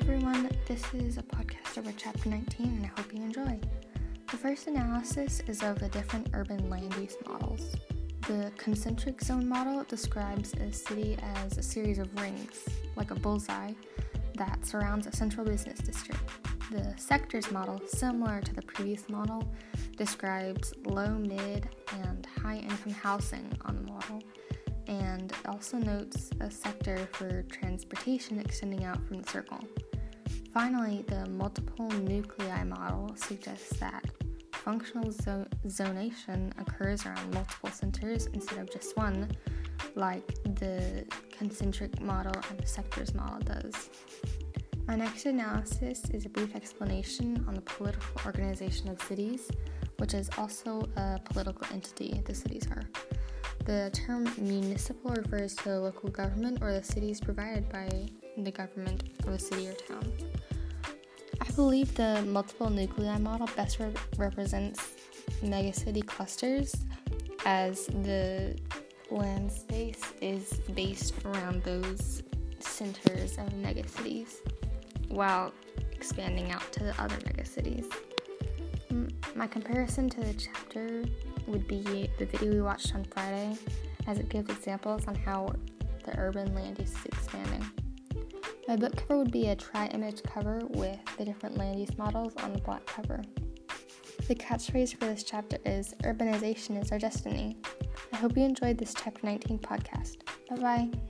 Everyone, this is a podcast over Chapter 19, and I hope you enjoy. The first analysis is of the different urban land use models. The concentric zone model describes a city as a series of rings, like a bullseye, that surrounds a central business district. The sectors model, similar to the previous model, describes low, mid, and high income housing on the model, and also notes a sector for transportation extending out from the circle. Finally, the multiple nuclei model suggests that functional zo- zonation occurs around multiple centers instead of just one, like the concentric model and the sectors model does. My next analysis is a brief explanation on the political organization of cities, which is also a political entity the cities are. The term municipal refers to the local government or the cities provided by the government of a city or town. I believe the multiple nuclei model best re- represents megacity clusters as the land space is based around those centers of megacities while expanding out to the other megacities. Mm, my comparison to the chapter would be the video we watched on Friday, as it gives examples on how the urban land use is expanding. My book cover would be a tri image cover with the different land use models on the black cover. The catchphrase for this chapter is Urbanization is our destiny. I hope you enjoyed this Chapter 19 podcast. Bye bye.